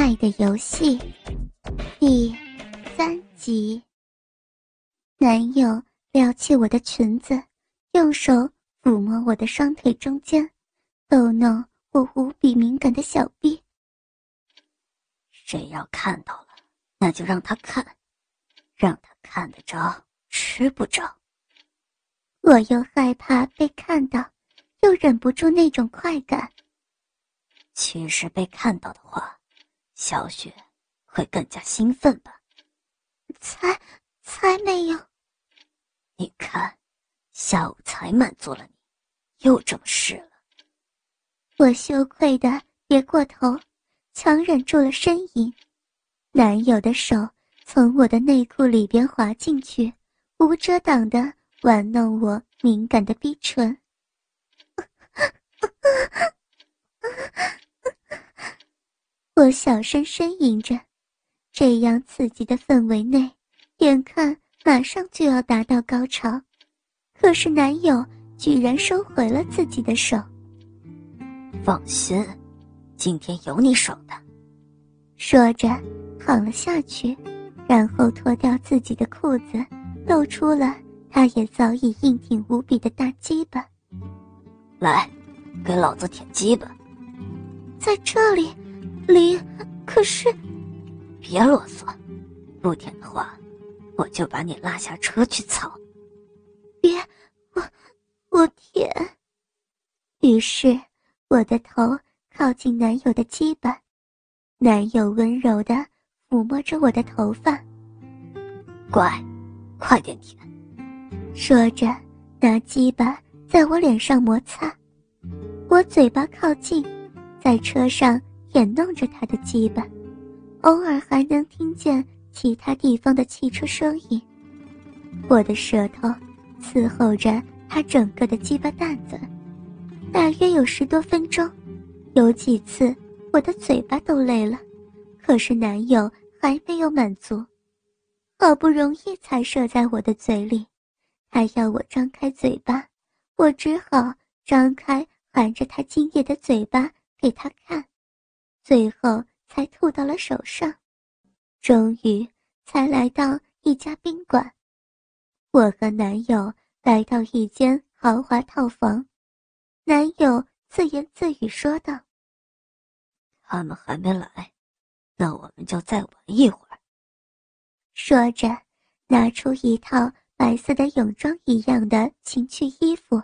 爱的游戏第三集。男友撩起我的裙子，用手抚摸我的双腿中间，逗弄我无比敏感的小臂。谁要看到了，那就让他看，让他看得着，吃不着。我又害怕被看到，又忍不住那种快感。其实被看到的话。小雪会更加兴奋吧？才才没有！你看，下午才满足了你，又这么试了。我羞愧的别过头，强忍住了呻吟。男友的手从我的内裤里边滑进去，无遮挡的玩弄我敏感的逼唇。我小声呻吟着，这样刺激的氛围内，眼看马上就要达到高潮，可是男友居然收回了自己的手。放心，今天有你爽的。说着，躺了下去，然后脱掉自己的裤子，露出了他也早已硬挺无比的大鸡巴。来，给老子舔鸡巴。在这里。林，可是，别啰嗦，不舔的话，我就把你拉下车去操。别，我我舔。于是，我的头靠近男友的鸡巴，男友温柔的抚摸着我的头发。乖，快点舔。说着，拿鸡巴在我脸上摩擦，我嘴巴靠近，在车上。舔弄着他的鸡巴，偶尔还能听见其他地方的汽车声音。我的舌头伺候着他整个的鸡巴蛋子，大约有十多分钟，有几次我的嘴巴都累了，可是男友还没有满足，好不容易才射在我的嘴里，他要我张开嘴巴，我只好张开含着他精液的嘴巴给他看。最后才吐到了手上，终于才来到一家宾馆。我和男友来到一间豪华套房，男友自言自语说道：“他们还没来，那我们就再玩一会儿。”说着，拿出一套白色的泳装一样的情趣衣服，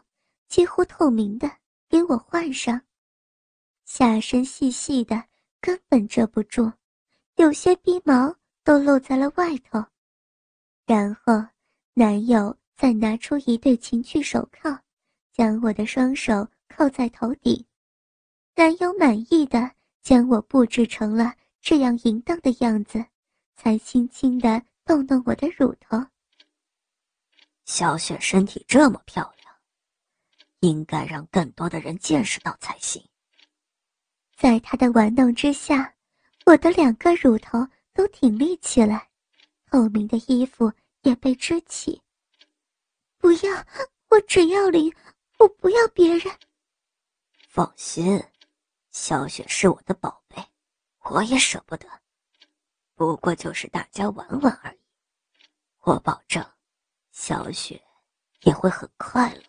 几乎透明的，给我换上，下身细细的。根本遮不住，有些鼻毛都露在了外头。然后，男友再拿出一对情趣手铐，将我的双手铐在头顶。男友满意的将我布置成了这样淫荡的样子，才轻轻的动动我的乳头。小雪身体这么漂亮，应该让更多的人见识到才行。在他的玩弄之下，我的两个乳头都挺立起来，透明的衣服也被支起。不要，我只要林，我不要别人。放心，小雪是我的宝贝，我也舍不得。不过就是大家玩玩而已，我保证，小雪也会很快乐。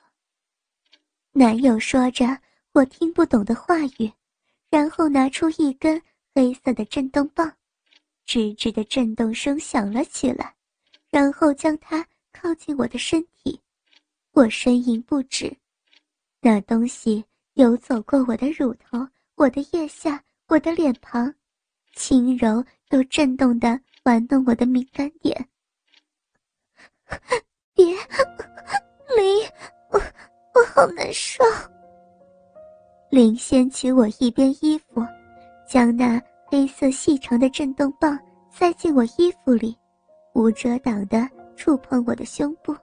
男友说着我听不懂的话语。然后拿出一根黑色的震动棒，吱吱的震动声响了起来，然后将它靠近我的身体，我呻吟不止。那东西游走过我的乳头、我的腋下、我的脸庞，轻柔又震动的玩弄我的敏感点。别，林，我我好难受。林掀起我一边衣服，将那黑色细长的震动棒塞进我衣服里，无遮挡的触碰我的胸部。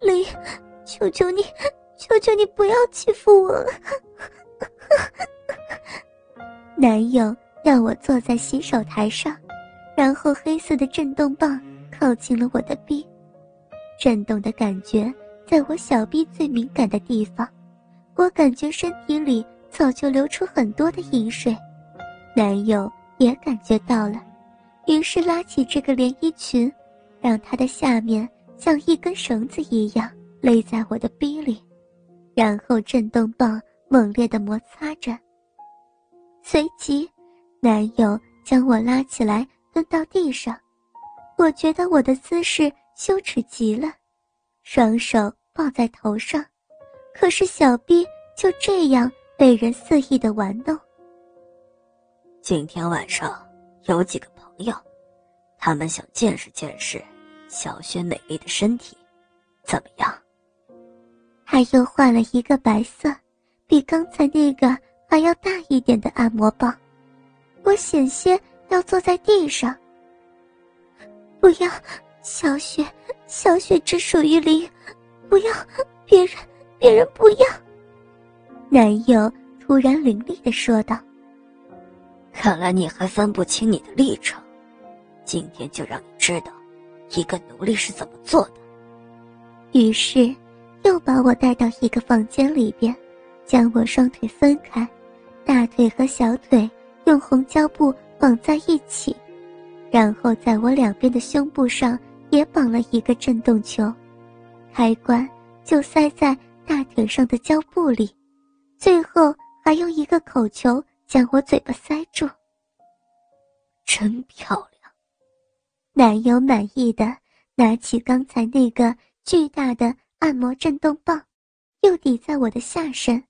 林，求求你，求求你不要欺负我。男友要我坐在洗手台上，然后黑色的震动棒靠近了我的臂，震动的感觉。在我小臂最敏感的地方，我感觉身体里早就流出很多的饮水，男友也感觉到了，于是拉起这个连衣裙，让它的下面像一根绳子一样勒在我的逼里，然后震动棒猛烈的摩擦着。随即，男友将我拉起来蹲到地上，我觉得我的姿势羞耻极了，双手抱在头上，可是小逼就这样。被人肆意的玩弄。今天晚上有几个朋友，他们想见识见识小雪美丽的身体，怎么样？他又换了一个白色，比刚才那个还要大一点的按摩棒。我险些要坐在地上。不要，小雪，小雪只属于林，不要，别人，别人不要。男友突然凌厉的说道：“看来你还分不清你的立场，今天就让你知道，一个奴隶是怎么做的。”于是，又把我带到一个房间里边，将我双腿分开，大腿和小腿用红胶布绑在一起，然后在我两边的胸部上也绑了一个震动球，开关就塞在大腿上的胶布里。最后还用一个口球将我嘴巴塞住。真漂亮，男友满意的拿起刚才那个巨大的按摩震动棒，又抵在我的下身，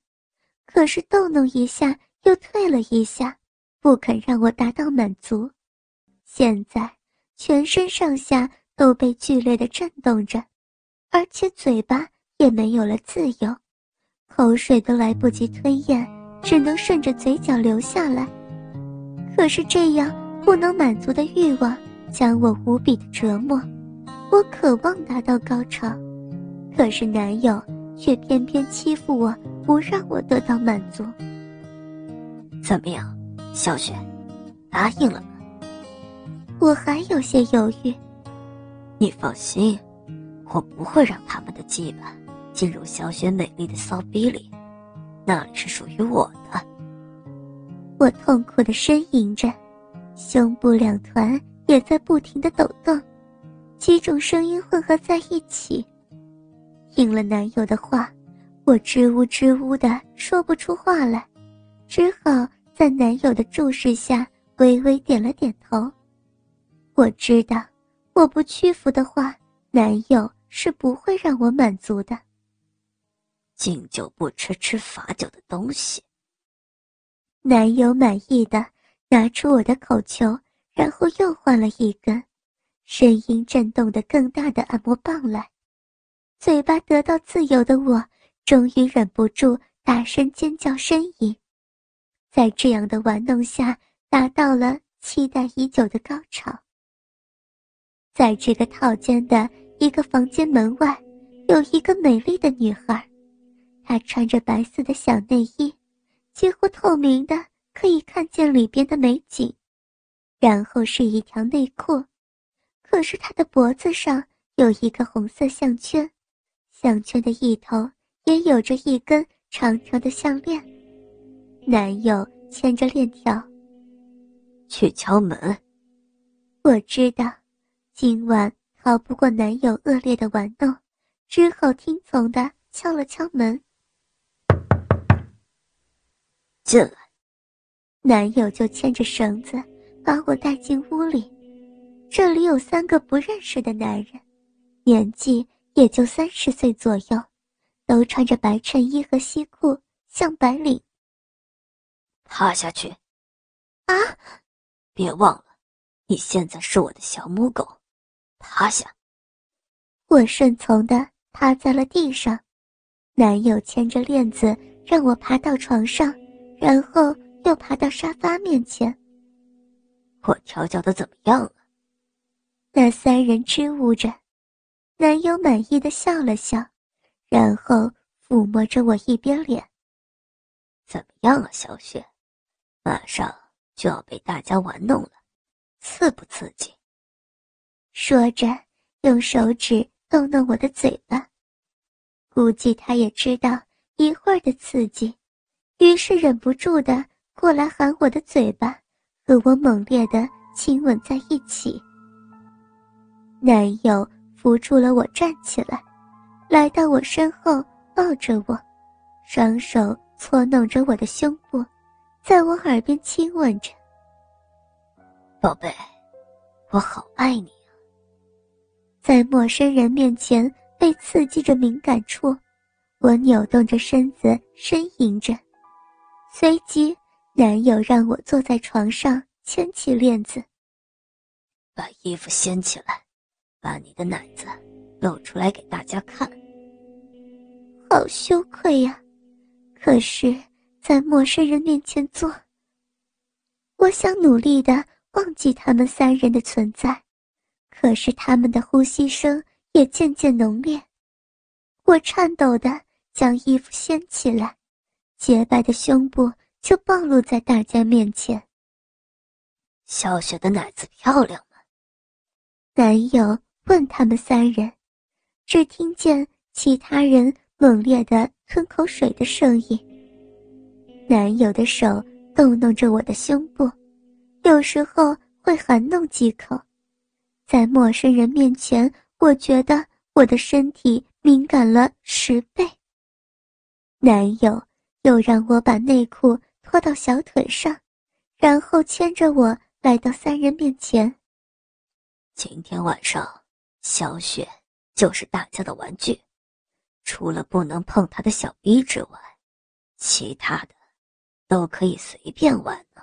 可是逗弄一下又退了一下，不肯让我达到满足。现在全身上下都被剧烈的震动着，而且嘴巴也没有了自由。口水都来不及吞咽，只能顺着嘴角流下来。可是这样不能满足的欲望将我无比的折磨。我渴望达到高潮，可是男友却偏偏欺负我，不让我得到满足。怎么样，小雪，答应了吗？我还有些犹豫。你放心，我不会让他们的羁绊。进入小雪美丽的骚逼里，那里是属于我的。我痛苦的呻吟着，胸部两团也在不停的抖动，几种声音混合在一起。应了男友的话，我支吾支吾的说不出话来，只好在男友的注视下微微点了点头。我知道，我不屈服的话，男友是不会让我满足的。敬酒不吃吃罚酒的东西。男友满意的拿出我的口球，然后又换了一根，声音震动的更大的按摩棒来。嘴巴得到自由的我，终于忍不住大声尖叫呻吟，在这样的玩弄下，达到了期待已久的高潮。在这个套间的一个房间门外，有一个美丽的女孩。她穿着白色的小内衣，几乎透明的，可以看见里边的美景。然后是一条内裤，可是她的脖子上有一个红色项圈，项圈的一头也有着一根长长的项链。男友牵着链条，去敲门。我知道，今晚逃不过男友恶劣的玩弄，只好听从的敲了敲门。进来，男友就牵着绳子把我带进屋里。这里有三个不认识的男人，年纪也就三十岁左右，都穿着白衬衣和西裤，像白领。趴下去！啊！别忘了，你现在是我的小母狗，趴下！我顺从的趴在了地上，男友牵着链子让我爬到床上。然后又爬到沙发面前。我调教的怎么样了？那三人支吾着，男友满意的笑了笑，然后抚摸着我一边脸。怎么样啊，小雪？马上就要被大家玩弄了，刺不刺激？说着，用手指逗弄我的嘴巴。估计他也知道一会儿的刺激。于是忍不住的过来喊我的嘴巴，和我猛烈的亲吻在一起。男友扶住了我站起来，来到我身后抱着我，双手搓弄着我的胸部，在我耳边亲吻着。宝贝，我好爱你！在陌生人面前被刺激着敏感处，我扭动着身子呻吟着。随即，男友让我坐在床上，牵起链子，把衣服掀起来，把你的奶子露出来给大家看。好羞愧呀！可是，在陌生人面前做，我想努力的。忘记他们三人的存在，可是他们的呼吸声也渐渐浓烈。我颤抖的将衣服掀起来，洁白的胸部就暴露在大家面前。小雪的奶子漂亮吗？男友问他们三人，只听见其他人猛烈的吞口水的声音。男友的手动弄着我的胸部。有时候会含弄几口，在陌生人面前，我觉得我的身体敏感了十倍。男友又让我把内裤脱到小腿上，然后牵着我来到三人面前。今天晚上，小雪就是大家的玩具，除了不能碰她的小逼之外，其他的都可以随便玩呢。